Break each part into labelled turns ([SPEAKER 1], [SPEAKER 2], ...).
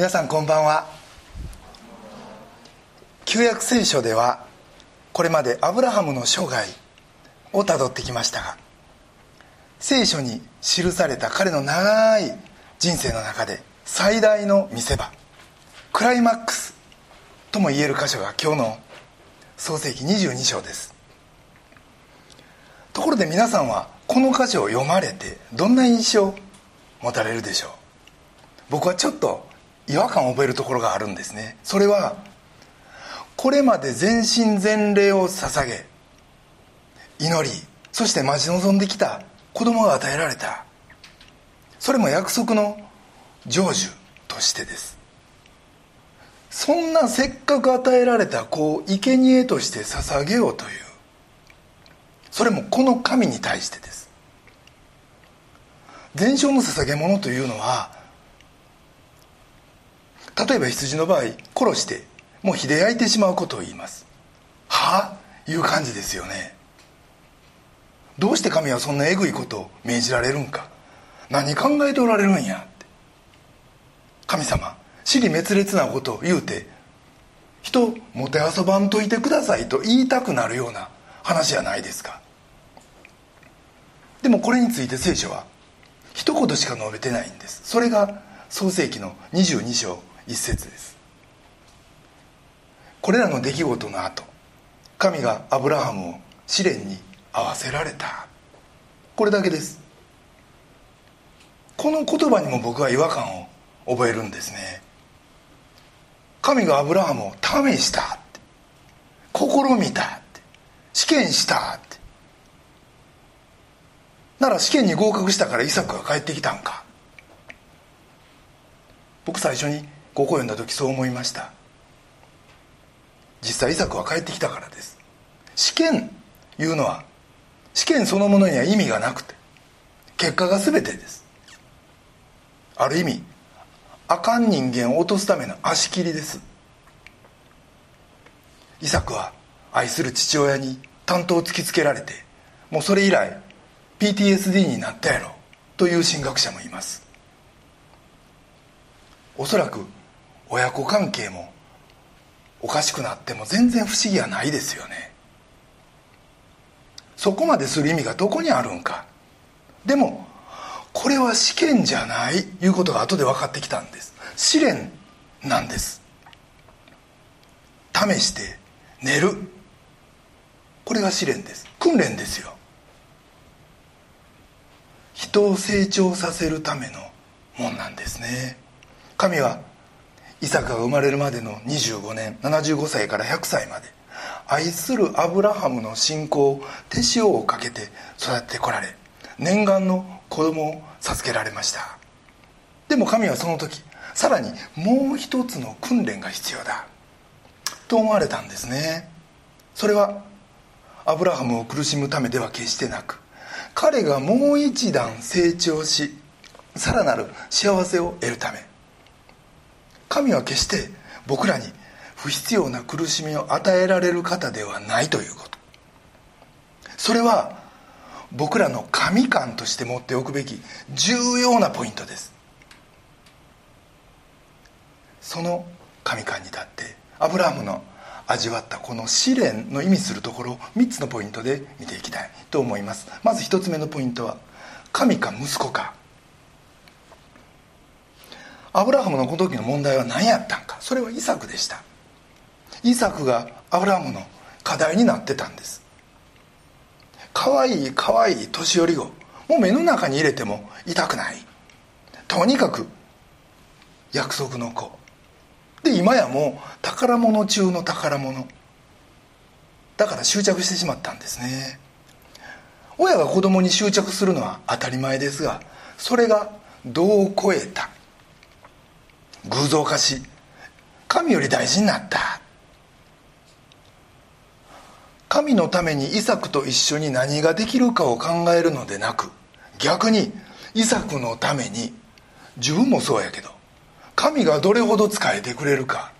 [SPEAKER 1] 皆さんこんばんは。旧約聖書ではこれまでアブラハムの生涯をたどってきましたが聖書に記された彼の長い人生の中で最大の見せ場クライマックスとも言える箇所が今日の創世紀22章です。ところで皆さんはこの箇所を読まれてどんな印象を持たれるでしょう？僕はちょっと違和感を覚えるところがあるんですね。それはこれまで全身全霊を捧げ祈りそして待ち望んできた子供が与えられた。それも約束の成就としてです。そんなせっかく与えられた子を生贄として捧げようという。それもこの神に対してです。全焼の捧げ物というのは例えば羊の場合殺してもう火で焼いてしまうことを言います。は？あいう感じですよね。どうして神はそんなえぐいことを命じられるんか？何考えておられるんや？って。神様死に滅裂なことを言うて人もてあそばんといてくださいと言いたくなるような話じゃないですか。でもこれについて聖書は一言しか述べてないんです。それが創世紀の22章1節です。これらの出来事の後神がアブラハムを試練に合わせられた。これだけです。この言葉にも僕は違和感を覚えるんですね。神がアブラハムを試したって。試みたって。試験したって。なら試験に合格したからイサクが帰ってきたんか。僕最初にここ読んだ時そう思いました。実際イサクは帰ってきたからです。試験いうのは試験そのものには意味がなくて結果が全てです。ある意味あかん人間を落とすための足切りです。イサクは愛する父親に担当を突きつけられてもうそれ以来 PTSD になったやろという神学者もいます。おそらく親子関係もおかしくなっても全然不思議はないですよね。そこまでする意味がどこにあるんか。でもこれは試験じゃないいうことが後で分かってきたんです。試練なんです。試して寝る。これが試練です。訓練ですよ。人を成長させるためのもんなんですね。神はイサクが生まれるまでの25年75歳から100歳まで愛するアブラハムの信仰を手塩をかけて育ってこられ念願の子供を授けられました。でも神はその時さらにもう一つの訓練が必要だ。と思われたんですね。それはアブラハムを苦しむためでは決してなく彼がもう一段成長しさらなる幸せを得るため。神は決して僕らに不必要な苦しみを与えられる方ではないということ。それは僕らの神感として持っておくべき重要なポイントです。その神感に立ってアブラハムの味わったこの試練の意味するところを3つのポイントで見ていきたいと思います。まず1つ目のポイントは神か息子か。アブラハムのこの時の問題は何やったんか。それはイサクでした。イサクがアブラハムの課題になってたんです。かわいいかわいい年寄り子もう目の中に入れても痛くない。とにかく約束の子。で今やもう宝物中の宝物。だから執着してしまったんですね。親が子供に執着するのは当たり前ですがそれが度を超えた。偶像化し神より大事になった。神のためにイサクと一緒に何ができるかを考えるのでなく逆にイサクのために自分もそうやけど神がどれほど使えてくれるか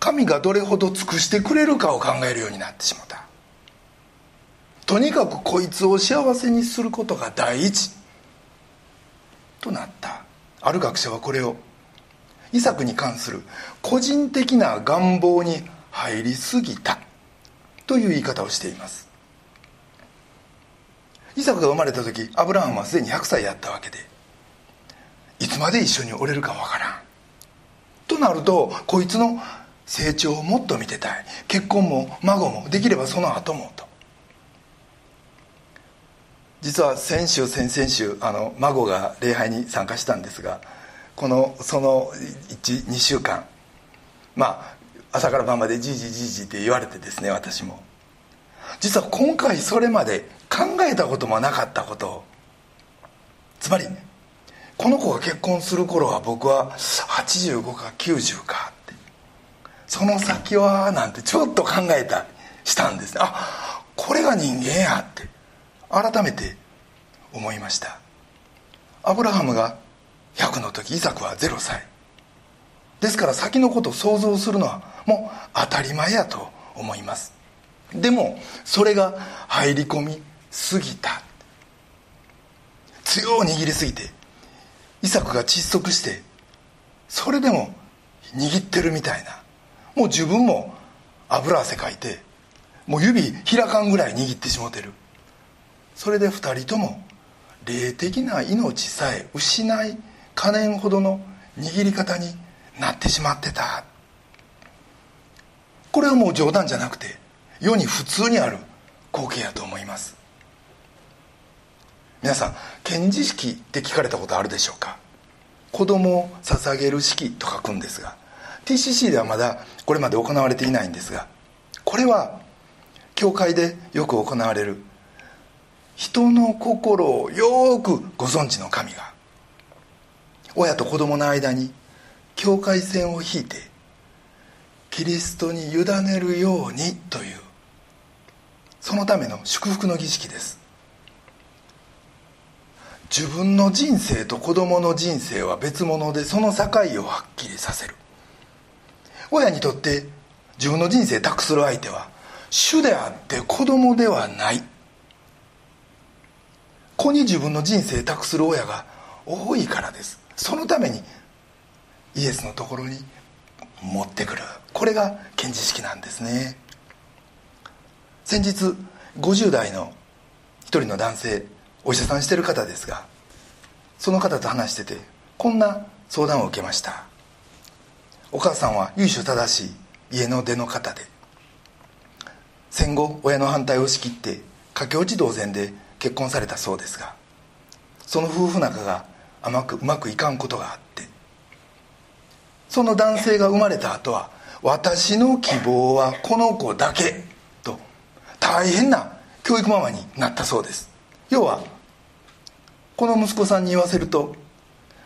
[SPEAKER 1] 神がどれほど尽くしてくれるかを考えるようになってしまった。とにかくこいつを幸せにすることが第一となった。ある学者はこれをイサクに関する個人的な願望に入りすぎたという言い方をしています。イサクが生まれた時アブラハムはすでに100歳やったわけでいつまで一緒におれるかわからんとなるとこいつの成長をもっと見てたい結婚も孫もできればその後もと。実は先週先々週あの孫が礼拝に参加したんですがこのその12週間。まあ朝から晩までじいじじいじって言われてですね私も。実は今回それまで考えたこともなかったこと。つまりこの子が結婚する頃は僕は85か90かって。その先はなんてちょっと考えたしたんですね。あこれが人間やって改めて思いました。アブラハムが100の時イサクは0歳。ですから先のことを想像するのはもう当たり前やと思います。でもそれが入り込みすぎた。強握りすぎてイサクが窒息してそれでも握ってるみたいな。もう自分も油汗かいてもう指開かんぐらい握ってしもてる。それで2人とも霊的な命さえ失いかねんほどの握り方になってしまってた。これはもう冗談じゃなくて世に普通にある光景やと思います。皆さん献辞式って聞かれたことあるでしょうか？子供を捧げる式と書くんですが。TCC ではまだこれまで行われていないんですが。これは教会でよく行われる人の心をよくご存知の神が親と子供の間に境界線を引いてキリストに委ねるようにというそのための祝福の儀式です。自分の人生と子供の人生は別物でその境をはっきりさせる。親にとって自分の人生託する相手は主であって子供ではない。子に自分の人生託する親が多いからです。そのためにイエスのところに持ってくる。これが献辞式なんですね。先日50代の一人の男性お医者さんしてる方ですがその方と話しててこんな相談を受けました。お母さんは由緒正しい家の出の方で戦後親の反対を押し切って駆け落ち同然で結婚されたそうですがその夫婦仲が甘くうまくいかんことがあって。その男性が生まれた後は私の希望はこの子だけと大変な教育ママになったそうです。要はこの息子さんに言わせると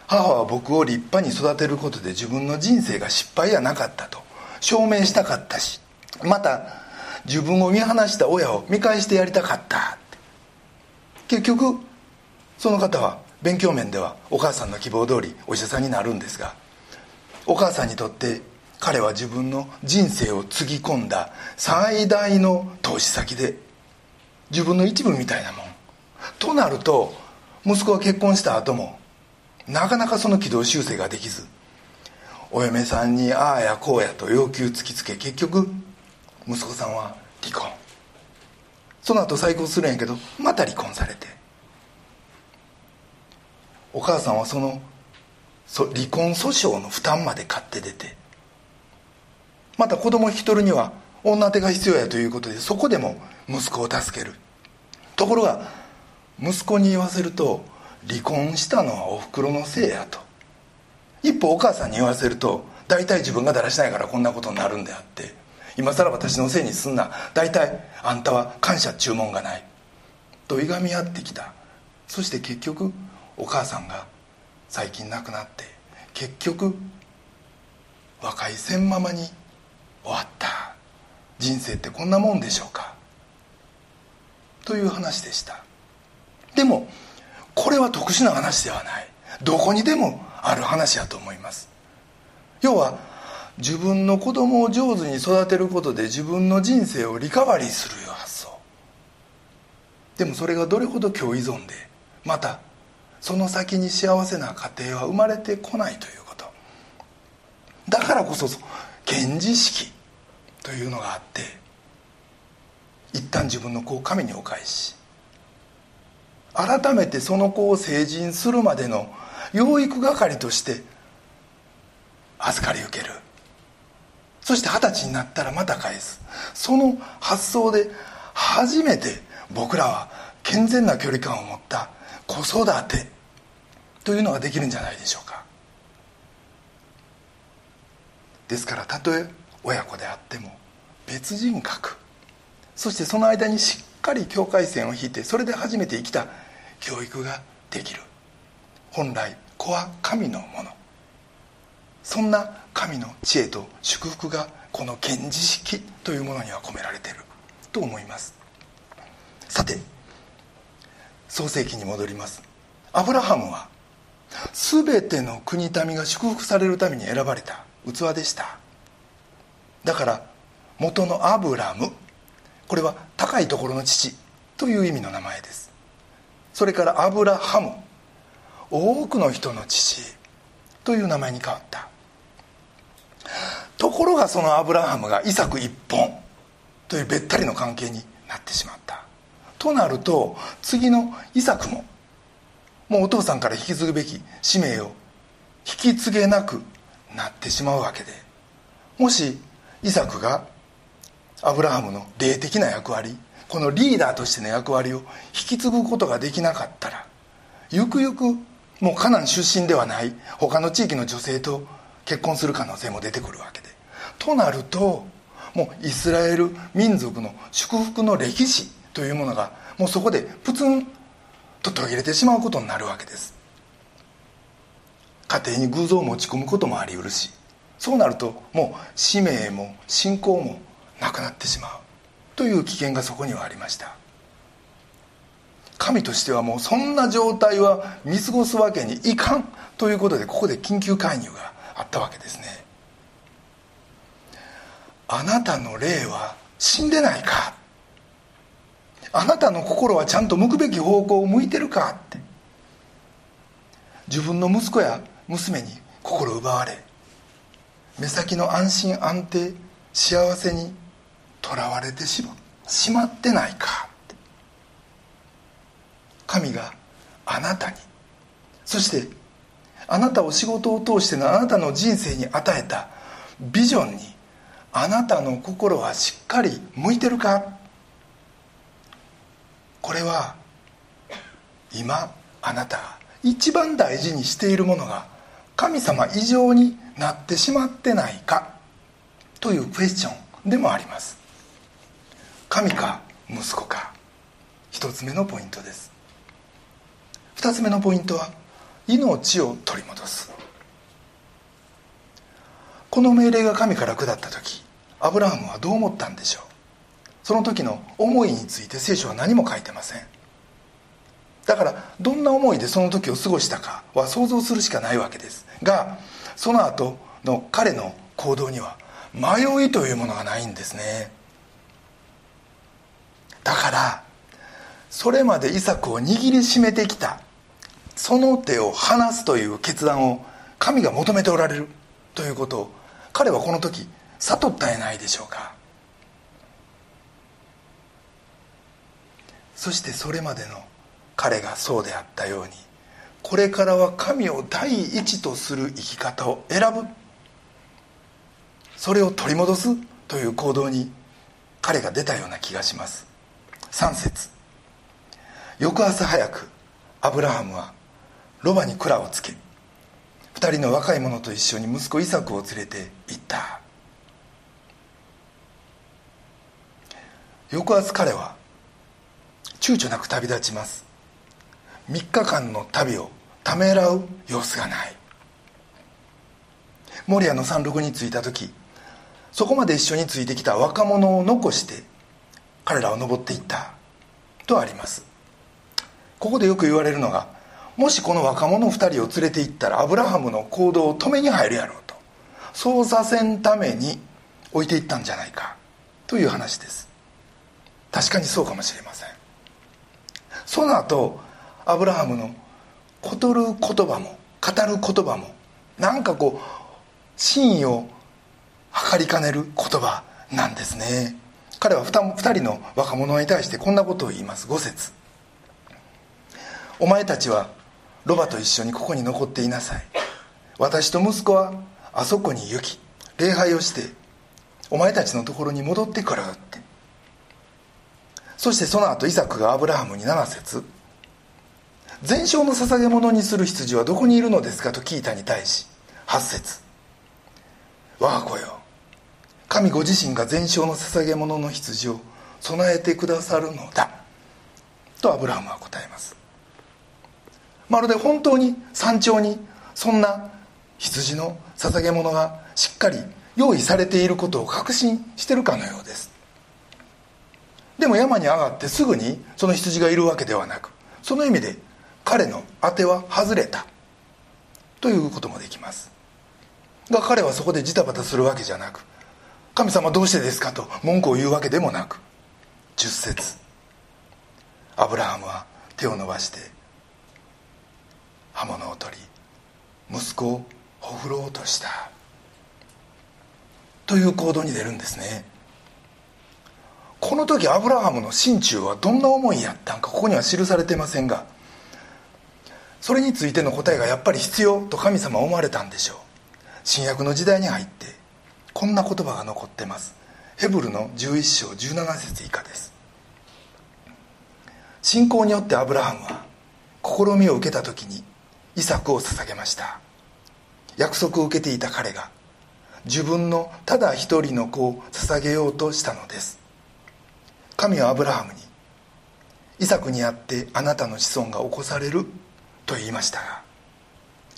[SPEAKER 1] 母は僕を立派に育てることで自分の人生が失敗やなかったと証明したかったしまた自分を見放した親を見返してやりたかった結局その方は勉強面ではお母さんの希望通りお医者さんになるんですがお母さんにとって彼は自分の人生をつぎ込んだ最大の投資先で自分の一部みたいなもん。となると息子が結婚した後もなかなかその軌道修正ができずお嫁さんにああやこうやと要求突きつけ結局息子さんは離婚。その後再婚するんやけどまた離婚されて。お母さんはそのそ離婚訴訟の負担まで買って出てまた子供引き取るには女手が必要やということでそこでも息子を助ける。ところが息子に言わせると離婚したのはおふくろのせいやと。一方お母さんに言わせると大体自分がだらしないからこんなことになるんであって今更私のせいにすんな。大体あんたは感謝注文がない。といがみ合ってきた。そして結局お母さんが最近亡くなって結局若い千ママに終わった。人生ってこんなもんでしょうか。という話でした。でもこれは特殊な話ではない。どこにでもある話やと思います。要は自分の子供を上手に育てることで自分の人生をリカバリーするいう発想。でもそれがどれほど共依存でまたその先に幸せな家庭は生まれてこないということ。だからこそ検事式というのがあって一旦自分の子を神にお返し。改めてその子を成人するまでの養育係として預かり受ける。そして二十歳になったらまた返す。その発想で初めて僕らは健全な距離感を持った子育てというのができるんじゃないでしょうか。ですからたとえ親子であっても別人格そしてその間にしっかり境界線を引いてそれで初めて生きた教育ができる。本来子は神のもの。そんな神の知恵と祝福がこの検事式というものには込められていると思います。さて創世記に戻ります。アブラハムは全ての国民が祝福されるために選ばれた器でした。だから元のアブラムこれは高いところの父という意味の名前です。それからアブラハム多くの人の父という名前に変わった。ところがそのアブラハムがイサク一本というべったりの関係になってしまった。となると次のイサクももうお父さんから引き継ぐべき使命を引き継げなくなってしまうわけでもしイサクがアブラハムの霊的な役割このリーダーとしての役割を引き継ぐことができなかったらゆくゆくもうカナン出身ではない他の地域の女性と結婚する可能性も出てくるわけでとなるともうイスラエル民族の祝福の歴史というものがもうそこでプツンと途切れてしまうことになるわけです。家庭に偶像を持ち込むこともありうるしそうなるともう使命も信仰もなくなってしまう。という危険がそこにはありました。神としてはもうそんな状態は見過ごすわけにいかんということでここで緊急介入があったわけですね。あなたの霊は死んでないか？あなたの心はちゃんと向くべき方向を向いてるかって。自分の息子や娘に心奪われ目先の安心安定幸せにとらわれてしましまってないかって。神があなたにそしてあなたを仕事を通してのあなたの人生に与えたビジョンにあなたの心はしっかり向いてるかこれは今あなたが一番大事にしているものが神様以上になってしまってないかというクエスチョンでもあります。神か息子か。一つ目のポイントです。二つ目のポイントは命を取り戻す。この命令が神から下った時アブラハムはどう思ったんでしょう？その時の思いについて聖書は何も書いてません。だからどんな思いでその時を過ごしたかは想像するしかないわけです。がその後の彼の行動には迷いというものがないんですね。だからそれまでイサクを握りしめてきたその手を離すという決断を神が求めておられるということを彼はこの時悟ったんやないでしょうか。そしてそれまでの彼がそうであったようにこれからは神を第一とする生き方を選ぶ。それを取り戻すという行動に彼が出たような気がします。3節。翌朝早くアブラハムはロバに蔵をつけ2人の若い者と一緒に息子イサクを連れて行った。翌朝彼は躊躇なく旅立ちます。3日間の旅をためらう様子がない。守谷の山麓に着いた時そこまで一緒についてきた若者を残して彼らは登っていったとあります。ここでよく言われるのがもしこの若者2人を連れて行ったらアブラハムの行動を止めに入るやろうとそうさせんために置いていったんじゃないかという話です。確かにそうかもしれません。その後アブラハムの語る言葉も語る言葉もなんかこう真意を測りかねる言葉なんですね。彼は 2, 2人の若者に対してこんなことを言います。5節。お前たちはロバと一緒にここに残っていなさい。私と息子はあそこに行き礼拝をしてお前たちのところに戻ってくるって。そしてその後イサクがアブラハムに7節全焼の捧げ物にする羊はどこにいるのですかと聞いたに対し8節我が子よ神ご自身が全焼の捧げ物の羊を備えてくださるのだとアブラハムは答えます。まるで本当に山頂にそんな羊の捧げ物がしっかり用意されていることを確信してるかのようです。でも山に上がってすぐにその羊がいるわけではなくその意味で彼の当ては外れたということもできます。が彼はそこでジタバタするわけじゃなく神様どうしてですか？と文句を言うわけでもなく10節。アブラハムは手を伸ばして刃物を取り息子をほふろうとした。という行動に出るんですね。この時アブラハムの心中はどんな思いや？ったんかここには記されてませんが。それについての答えがやっぱり必要と神様は思われたんでしょう。新約の時代に入ってこんな言葉が残ってます。ヘブルの11章17節以下です。信仰によってアブラハムは試みを受けた時にイサクを捧げました。約束を受けていた彼が自分のただ一人の子を捧げようとしたのです。神はアブラハムにイサクにあってあなたの子孫が起こされると言いましたが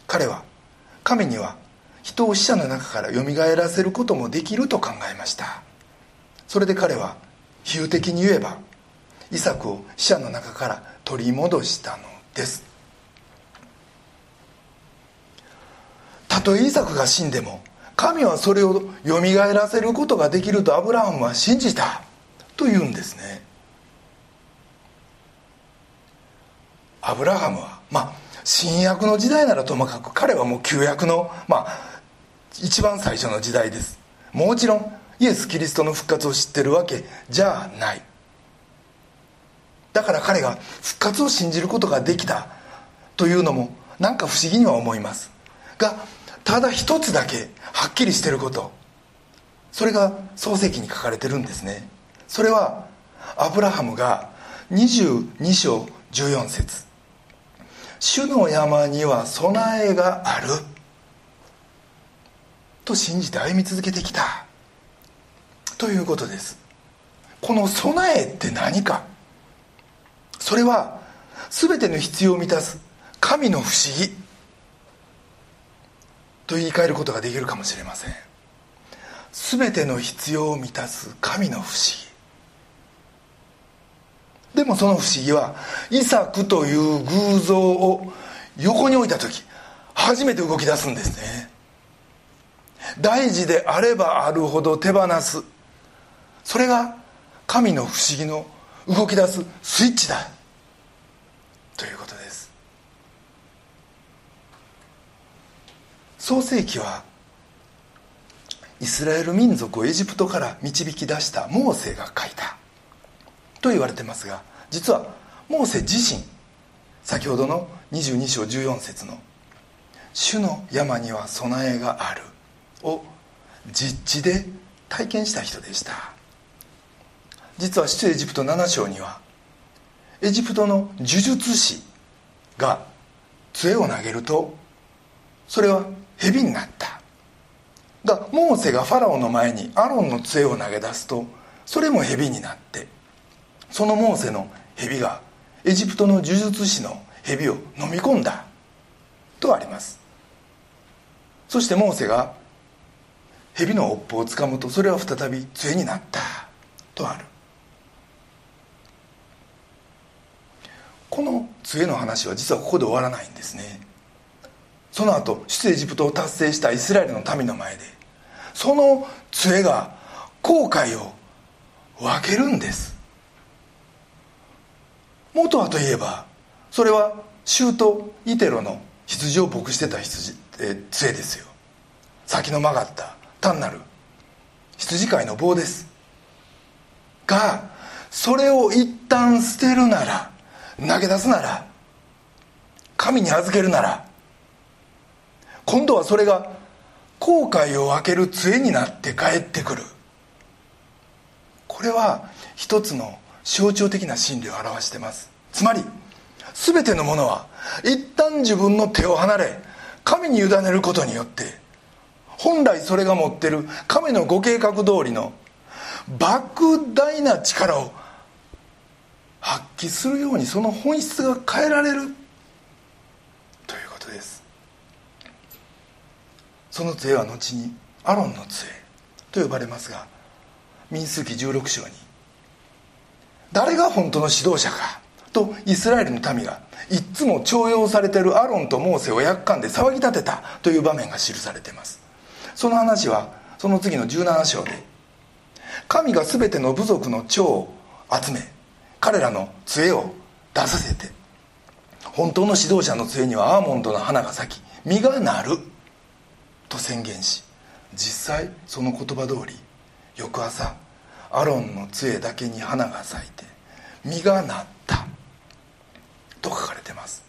[SPEAKER 1] 彼は神には人を死者の中からよみがえらせることもできると考えました。それで彼は比喩的に言えばイサクを死者の中から取り戻したのです。たとえイサクが死んでも神はそれをよみがえらせることができるとアブラハムは信じた。というんですね。アブラハムはまあ新約の時代ならともかく彼はもう旧約のまあ一番最初の時代です。もちろんイエス・キリストの復活を知ってるわけじゃない。だから彼が復活を信じることができたというのもなんか不思議には思います。がただ一つだけはっきりしてること。それが創世記に書かれてるんですね。それはアブラハムが22章14節。主の山には備えがある」と信じて歩み続けてきた。ということです。この備えって何か。それは全ての必要を満たす。神の不思議。と言い換えることができるかもしれません。全ての必要を満たす神の不思議。でもその不思議はイサクという偶像を横に置いた時初めて動き出すんですね。大事であればあるほど手放す。それが神の不思議の動き出すスイッチだ。ということです。創世記はイスラエル民族をエジプトから導き出したモーセが書いた。と言われてますが実はモーセ自身先ほどの22章14節の「主の山には備えがある」を実地で体験した人でした。実は出エジプト7章にはエジプトの呪術師が杖を投げるとそれは蛇になった。がモーセがファラオの前にアロンの杖を投げ出すとそれも蛇になってそのモーセの蛇がエジプトの呪術師の蛇を飲み込んだとあります。そしてモーセが蛇の尾っぽをつかむとそれは再び杖になったとある。この杖の話は実はここで終わらないんですね。その後出エジプトを達成したイスラエルの民の前でその杖が後悔を分けるんです。元はといえばそれはシュートイテロの羊を牧してた羊、え杖ですよ。先の曲がった単なる羊飼いの棒です。がそれを一旦捨てるなら投げ出すなら神に預けるなら今度はそれが後悔を分ける杖になって帰ってくる。これは一つの象徴的な真理を表してます。つまり全てのものは一旦自分の手を離れ神に委ねることによって本来それが持ってる神のご計画通りの莫大な力を発揮するようにその本質が変えられる。ということです。その杖は後にアロンの杖と呼ばれますが民数記16章に誰が本当の指導者か？とイスラエルの民がいっつも重用されてるアロンとモーセを約款で騒ぎ立てたという場面が記されています。その話はその次の17章で神が全ての部族の長を集め彼らの杖を出させて本当の指導者の杖にはアーモンドの花が咲き実がなると宣言し実際その言葉通り翌朝アロンの杖だけに花が咲いて実がなった。と書かれてます。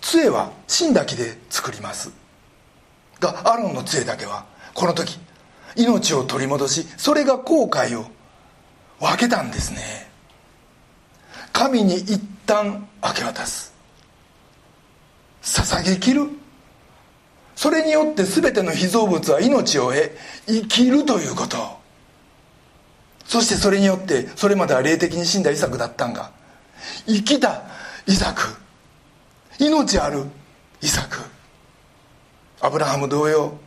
[SPEAKER 1] 杖は芯だけで作ります。がアロンの杖だけはこの時命を取り戻しそれが後悔を分けたんですね。神に一旦明け渡す。捧げきる。それによって全ての被造物は命を得生きるということ。そしてそれによってそれまでは霊的に死んだイサクだったんが。生きたイサク。命あるイサク。アブラハム同様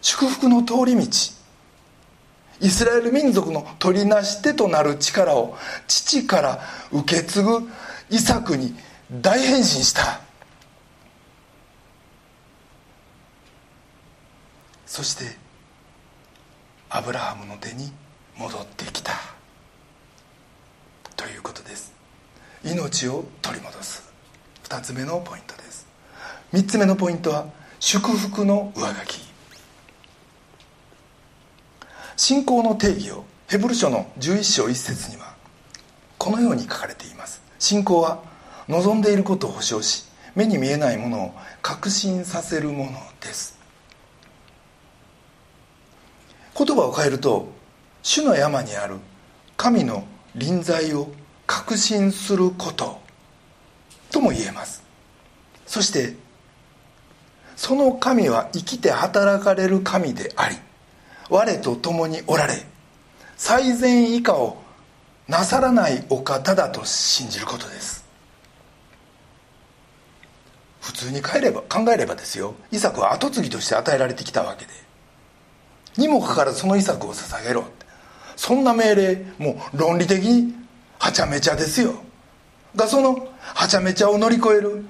[SPEAKER 1] 祝福の通り道。イスラエル民族の取りなし手となる力を父から受け継ぐイサクに大変身した。そしてアブラハムの手に戻ってきた。ということです。命を取り戻す。2つ目のポイントです。3つ目のポイントは祝福の上書き。信仰の定義をヘブル書の11章1節にはこのように書かれています。信仰は望んでいることを保証し目に見えないものを確信させるものです。言葉を変えると主の山にある神の臨在を確信することとも言えます。そしてその神は生きて働かれる神であり我と共におられ最善以下をなさらないお方だと信じることです。普通に帰れば考えればですよ。イサクは跡継ぎとして与えられてきたわけで。にもかかわらずそのイサクを捧げろって。そんな命令もう論理的にはちゃめちゃですよ。がそのはちゃめちゃを乗り越える。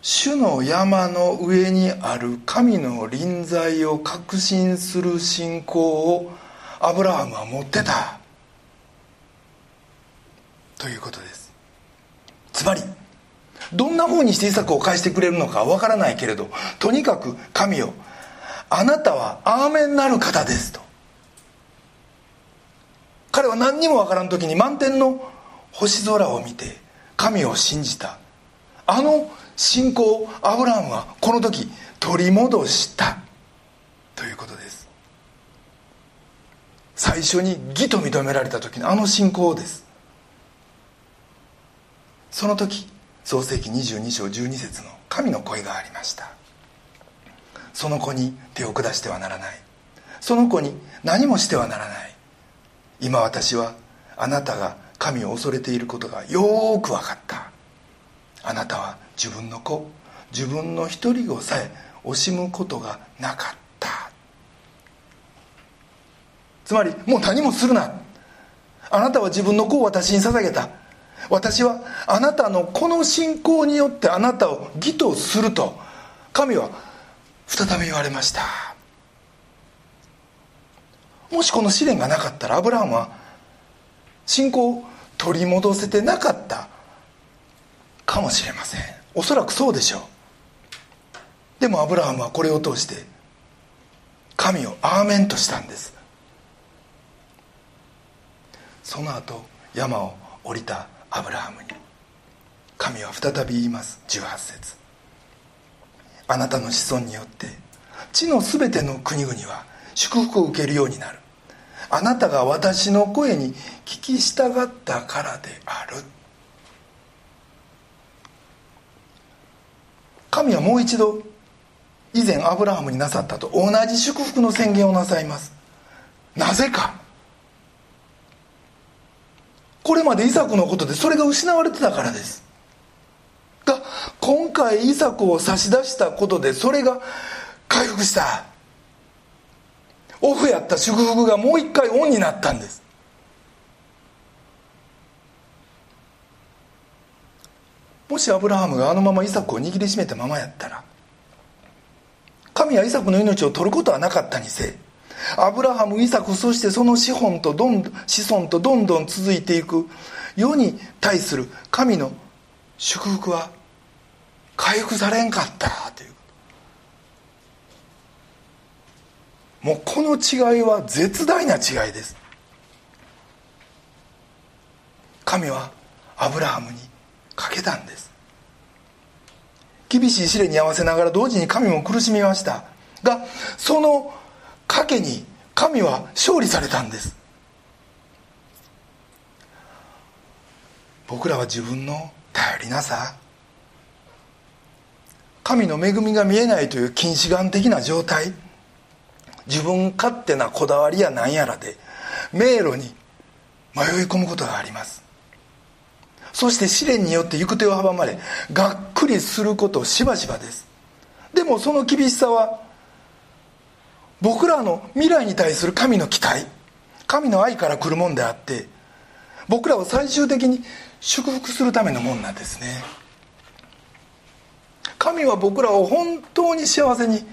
[SPEAKER 1] 主の山の上にある神の臨在を確信する信仰をアブラハムは持ってた。ということです。つまりどんなふうにしてイサクを返してくれるのかわからないけれどとにかく神よあなたはアーメンなる方ですと。彼は何にもわからん時に満天の星空を見て神を信じた。あの信仰をアブラハムはこの時取り戻した。ということです。最初に義と認められた時のあの信仰です。その時創世紀22章12節の神の声がありました。その子に手を下してはならない。その子に何もしてはならない。今私はあなたが神を恐れていることがよく分かった。あなたは自分の子自分の一人子さえ惜しむことがなかった。つまりもう何もするな。あなたは自分の子を私に捧げた。私はあなたのこの信仰によってあなたを義とすると神は再び言われました。もしこの試練がなかったらアブラハムは信仰を取り戻せてなかったかもしれません。おそらくそうでしょう。でもアブラハムはこれを通して神をアーメンとしたんです。その後山を降りたアブラハムに神は再び言います。18節。あなたの子孫によって地のすべての国々は祝福を受けるようになる。あなたが私の声に聞き従ったからである。神はもう一度以前アブラハムになさったと同じ祝福の宣言をなさいます。なぜか。これまでイサクのことでそれが失われてたからです。が今回イサクを差し出したことでそれが回復した。オフやった祝福がもう一回オンになったんです。もしアブラハムがあのままイサクを握りしめたままやったら神はイサクの命を取ることはなかったにせアブラハムイサクそしてその子孫とどん子孫とどんどん続いていく世に対する神の祝福は回復されんかったという。もうこの違いは絶大な違いです。神はアブラハムにかけたんです。厳しい試練に合わせながら同時に神も苦しみました。がその賭けに神は勝利されたんです。僕らは自分の頼りなさ。神の恵みが見えないという近視眼的な状態。自分勝手なこだわりや何やらで迷路に迷い込むことがあります。そして試練によって行く手を阻まれがっくりすることしばしばです。でもその厳しさは僕らの未来に対する神の期待神の愛から来るもんであって僕らを最終的に祝福するためのもんなんですね。神は僕らを本当に幸せに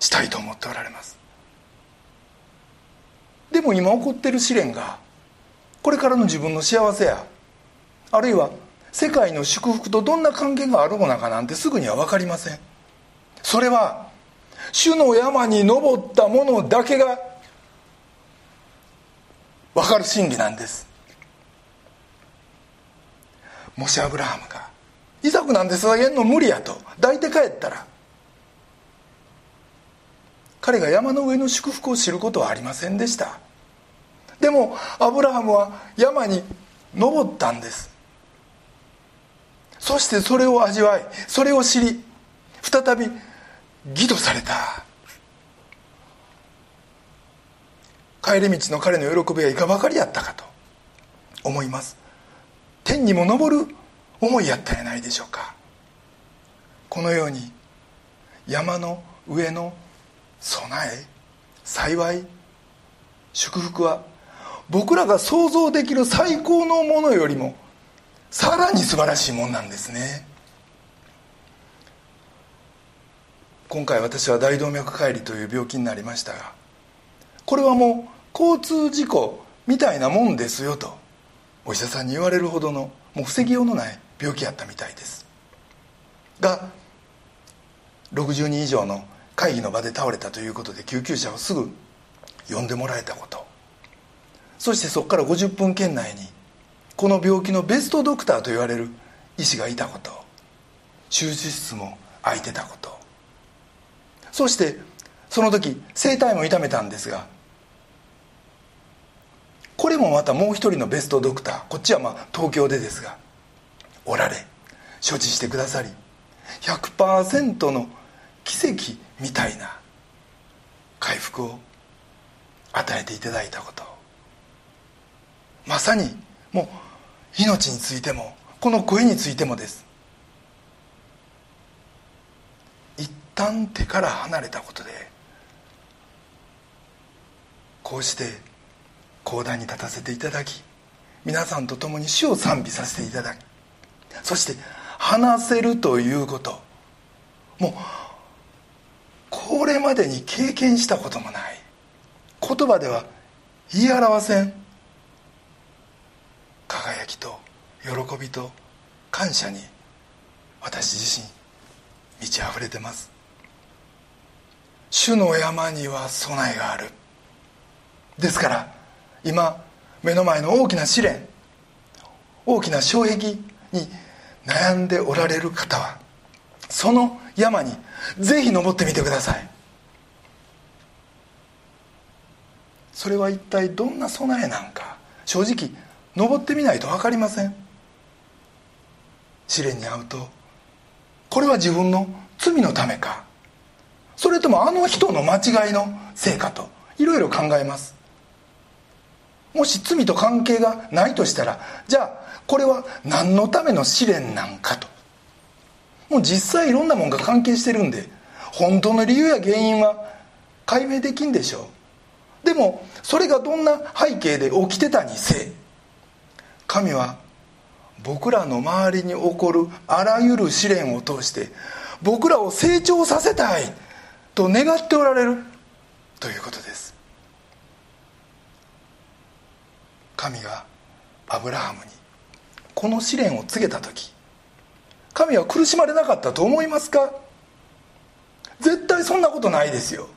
[SPEAKER 1] したいと思っておられます。でも今起こってる試練がこれからの自分の幸せやあるいは世界の祝福とどんな関係があるのかなんてすぐには分かりません。それは主の山に登った者だけが分かる真理なんです。もしアブラハムがイサクなんて捧げんの無理やと抱いて帰ったら彼が山の上の祝福を知ることはありませんでした。でもアブラハムは山に登ったんです。そしてそれを味わいそれを知り再び義とされた。帰り道の彼の喜びはいかばかりやったかと思います。天にも昇る思いやったんやないでしょうか。このように山の上の備え幸い祝福は僕らが想像できる最高のものよりもさらに素晴らしいもんなんですね。今回私は大動脈解離という病気になりましたがこれはもう交通事故みたいなもんですよとお医者さんに言われるほどのもう防ぎようのない病気やったみたいです。が60人以上の会議の場で倒れたということで救急車をすぐ呼んでもらえたこと。そしてそこから50分圏内にこの病気のベストドクターと言われる医師がいたこと。手術室も空いてたこと。そしてその時声帯も痛めたんですがこれもまたもう一人のベストドクターこっちはまあ東京でですがおられ処置してくださり100%の奇跡みたいな回復を与えていただいたこと。まさにもう命についてもこの声についてもです。一旦手から離れたことでこうして講談に立たせていただき皆さんと共に死を賛美させていただきそして話せるということ。もうこれまでに経験したこともない。言葉では言い表せん。輝きと喜びと感謝に私自身満ち溢れてます。主の山には備えがある。ですから今目の前の大きな試練大きな障壁に悩んでおられる方はその山にぜひ登ってみてください。それは一体どんな備えなんか？正直登ってみないと分かりません。試練に遭うとこれは自分の罪のためか。それともあの人の間違いのせいかといろいろ考えます。もし罪と関係がないとしたらじゃあこれは何のための試練なんかと。もう実際いろんなもんが関係してるんで本当の理由や原因は解明できんでしょう。でもそれがどんな背景で起きてたにせい神は僕らの周りに起こるあらゆる試練を通して僕らを成長させたいと願っておられるということです。神がアブラハムにこの試練を告げた時神は苦しまれなかったと思いますか？絶対そんなことないですよ。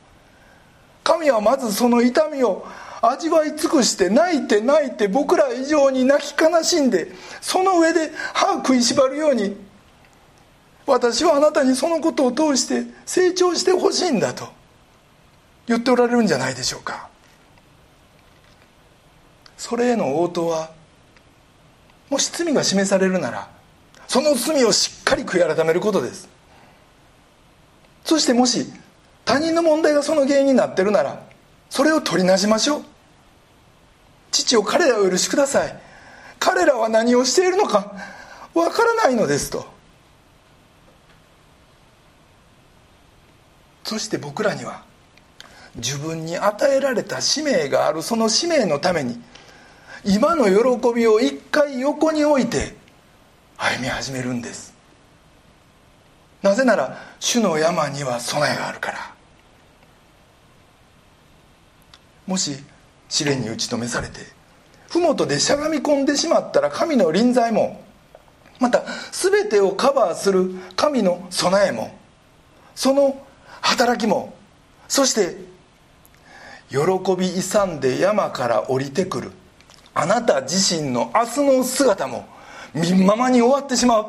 [SPEAKER 1] 神はまずその痛みを味わい尽くして泣いて泣いて僕ら以上に泣き悲しんでその上で歯を食いしばるように私はあなたにそのことを通して成長してほしいんだと言っておられるんじゃないでしょうか。それへの応答はもし罪が示されるならその罪をしっかり悔い改めることです。そしてもし他人の問題がその原因になってるならそれを取りなしましょう。父を彼らを許しください。彼らは何をしているのかわからないのですと。そして僕らには自分に与えられた使命があるその使命のために今の喜びを一回横に置いて歩み始めるんです。なぜなら主の山には備えがあるから。もし試練に打ち止めされて麓でしゃがみ込んでしまったら神の臨在もまた全てをカバーする神の備えもその働きもそして喜び勇んで山から降りてくるあなた自身の明日の姿も見ままに終わってしまう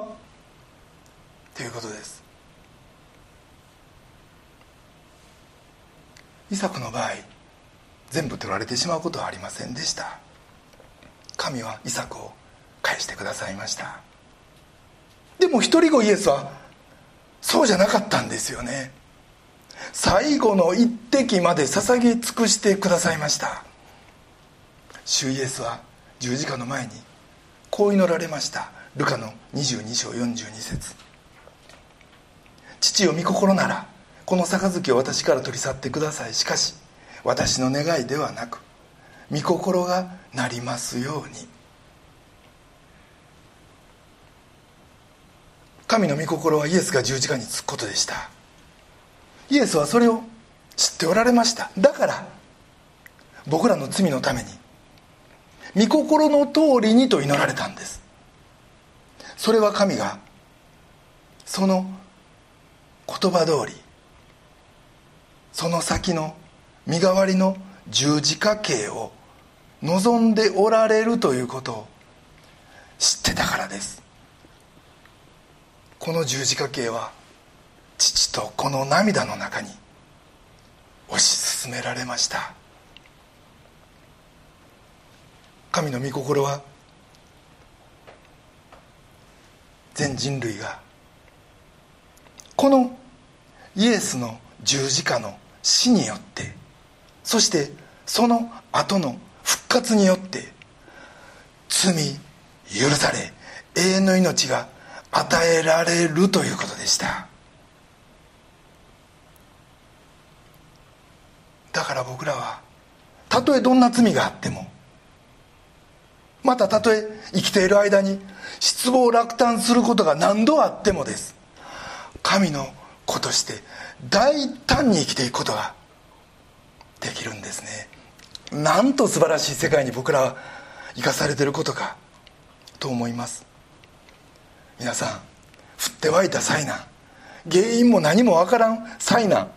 [SPEAKER 1] ということですイサクの場合全部取られてしまうことはありませんでした神はイサクを返してくださいましたでも一人子イエスはそうじゃなかったんですよね最後の一滴まで捧げ尽くしてくださいました主イエスは十字架の前にこう祈られました。ルカの22章42節。父を御心ならこの杯を私から取り去ってください。しかし私の願いではなく御心がなりますように。神の御心はイエスが十字架につくことでした。イエスはそれを知っておられました。だから僕らの罪のために御心の通りにと祈られたんです。それは神がその言葉通りその先の身代わりの十字架刑を望んでおられるということを知ってたからです。この十字架刑は父とこの涙の中に推し進められました。神の御心は全人類がこのイエスの十字架の死によってそしてその後の復活によって罪許され永遠の命が与えられるということでした。だから僕らはたとえどんな罪があってもまたたとえ生きている間に失望落胆することが何度あってもです。神の子として大胆に生きていくことができるんですね。なんと素晴らしい世界に僕らは生かされてることかと思います。皆さん降って湧いた災難。原因も何もわからん災難。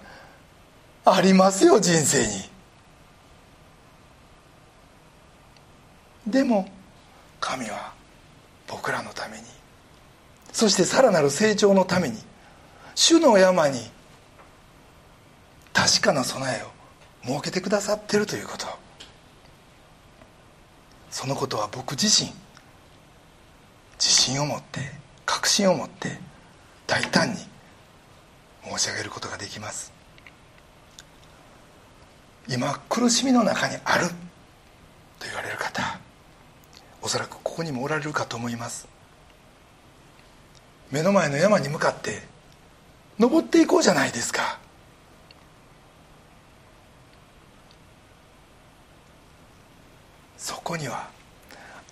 [SPEAKER 1] ありますよ人生に。でも神は僕らのために。そしてさらなる成長のために主の山に確かな備えを設けてくださっているということ。そのことは僕自身自信を持って確信を持って大胆に申し上げることができます。今苦しみの中にあると言われる方おそらくここにもおられるかと思います。目の前の山に向かって登っていこうじゃないですか。そこには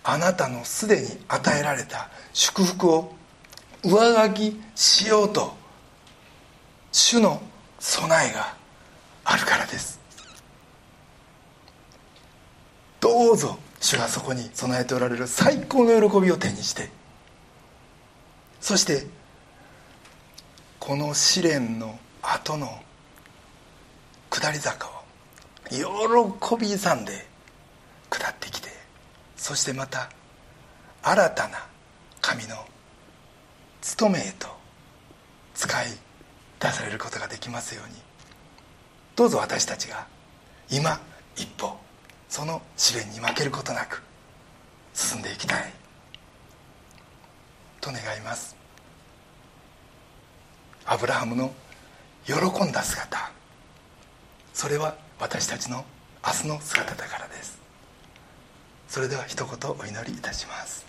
[SPEAKER 1] あなたのすでに与えられた祝福を上書きしようと主の備えがあるからです。どうぞ主がそこに備えておられる最高の喜びを手にしてそしてこの試練の後の下り坂を喜び勇んで下ってきてそしてまた新たな神の務めへと使い出されることができますように。どうぞ私たちが今一歩その試練に負けることなく進んでいきたい。と願います。アブラハムの喜んだ姿。それは私たちの明日の姿だからです。それでは一言お祈りいたします。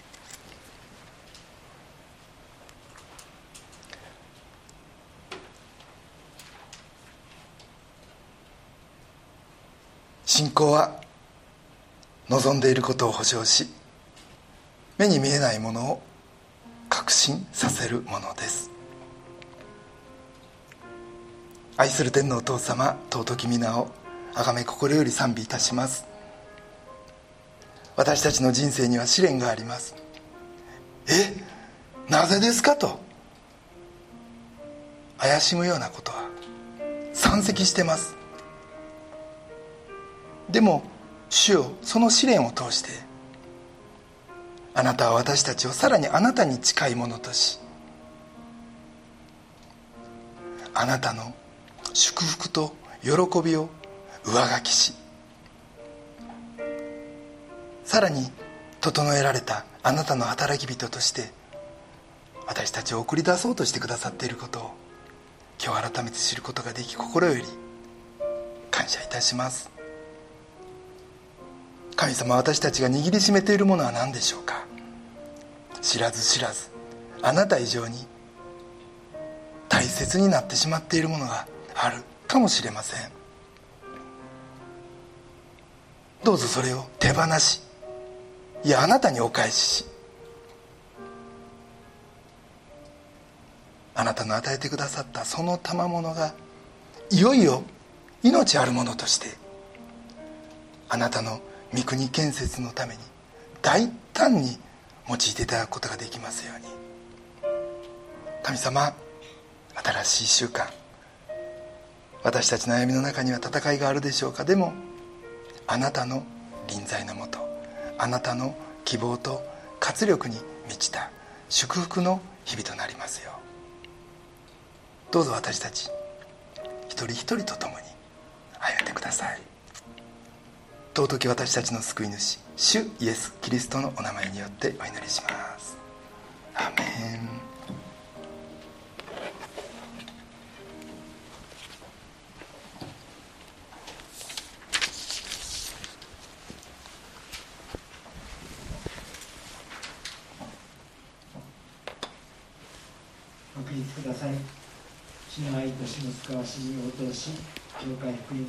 [SPEAKER 1] 信仰は望んでいることを保証し目に見えないものを確信させるものです。愛する天皇お父様尊き皆を崇め心より賛美いたします。私たちの人生には試練があります。えなぜですかと。怪しむようなことは山積してます。でも主よその試練を通してあなたは私たちをさらにあなたに近いものとしあなたの祝福と喜びを上書きしさらに整えられたあなたの働き人として私たちを送り出そうとしてくださっていることを今日改めて知ることができ心より感謝いたします。神様私たちが握りしめているものは何でしょうか？知らず知らずあなた以上に大切になってしまっているものがあるかもしれません。どうぞそれを手放しいやあなたにお返しし。あなたの与えてくださったその賜物がいよいよ命あるものとしてあなたの御国建設のために大胆に用いていただくことができますように。神様新しい習慣私たちの歩みの中には戦いがあるでしょうか。でもあなたの臨在のもとあなたの希望と活力に満ちた祝福の日々となりますよどうぞ私たち一人一人と共に歩んでください。尊き私たちの救い主主イエス・キリストのお名前によってお祈りしますアメン
[SPEAKER 2] ご起立ください。主の愛と主の使わしに応答し、教会福音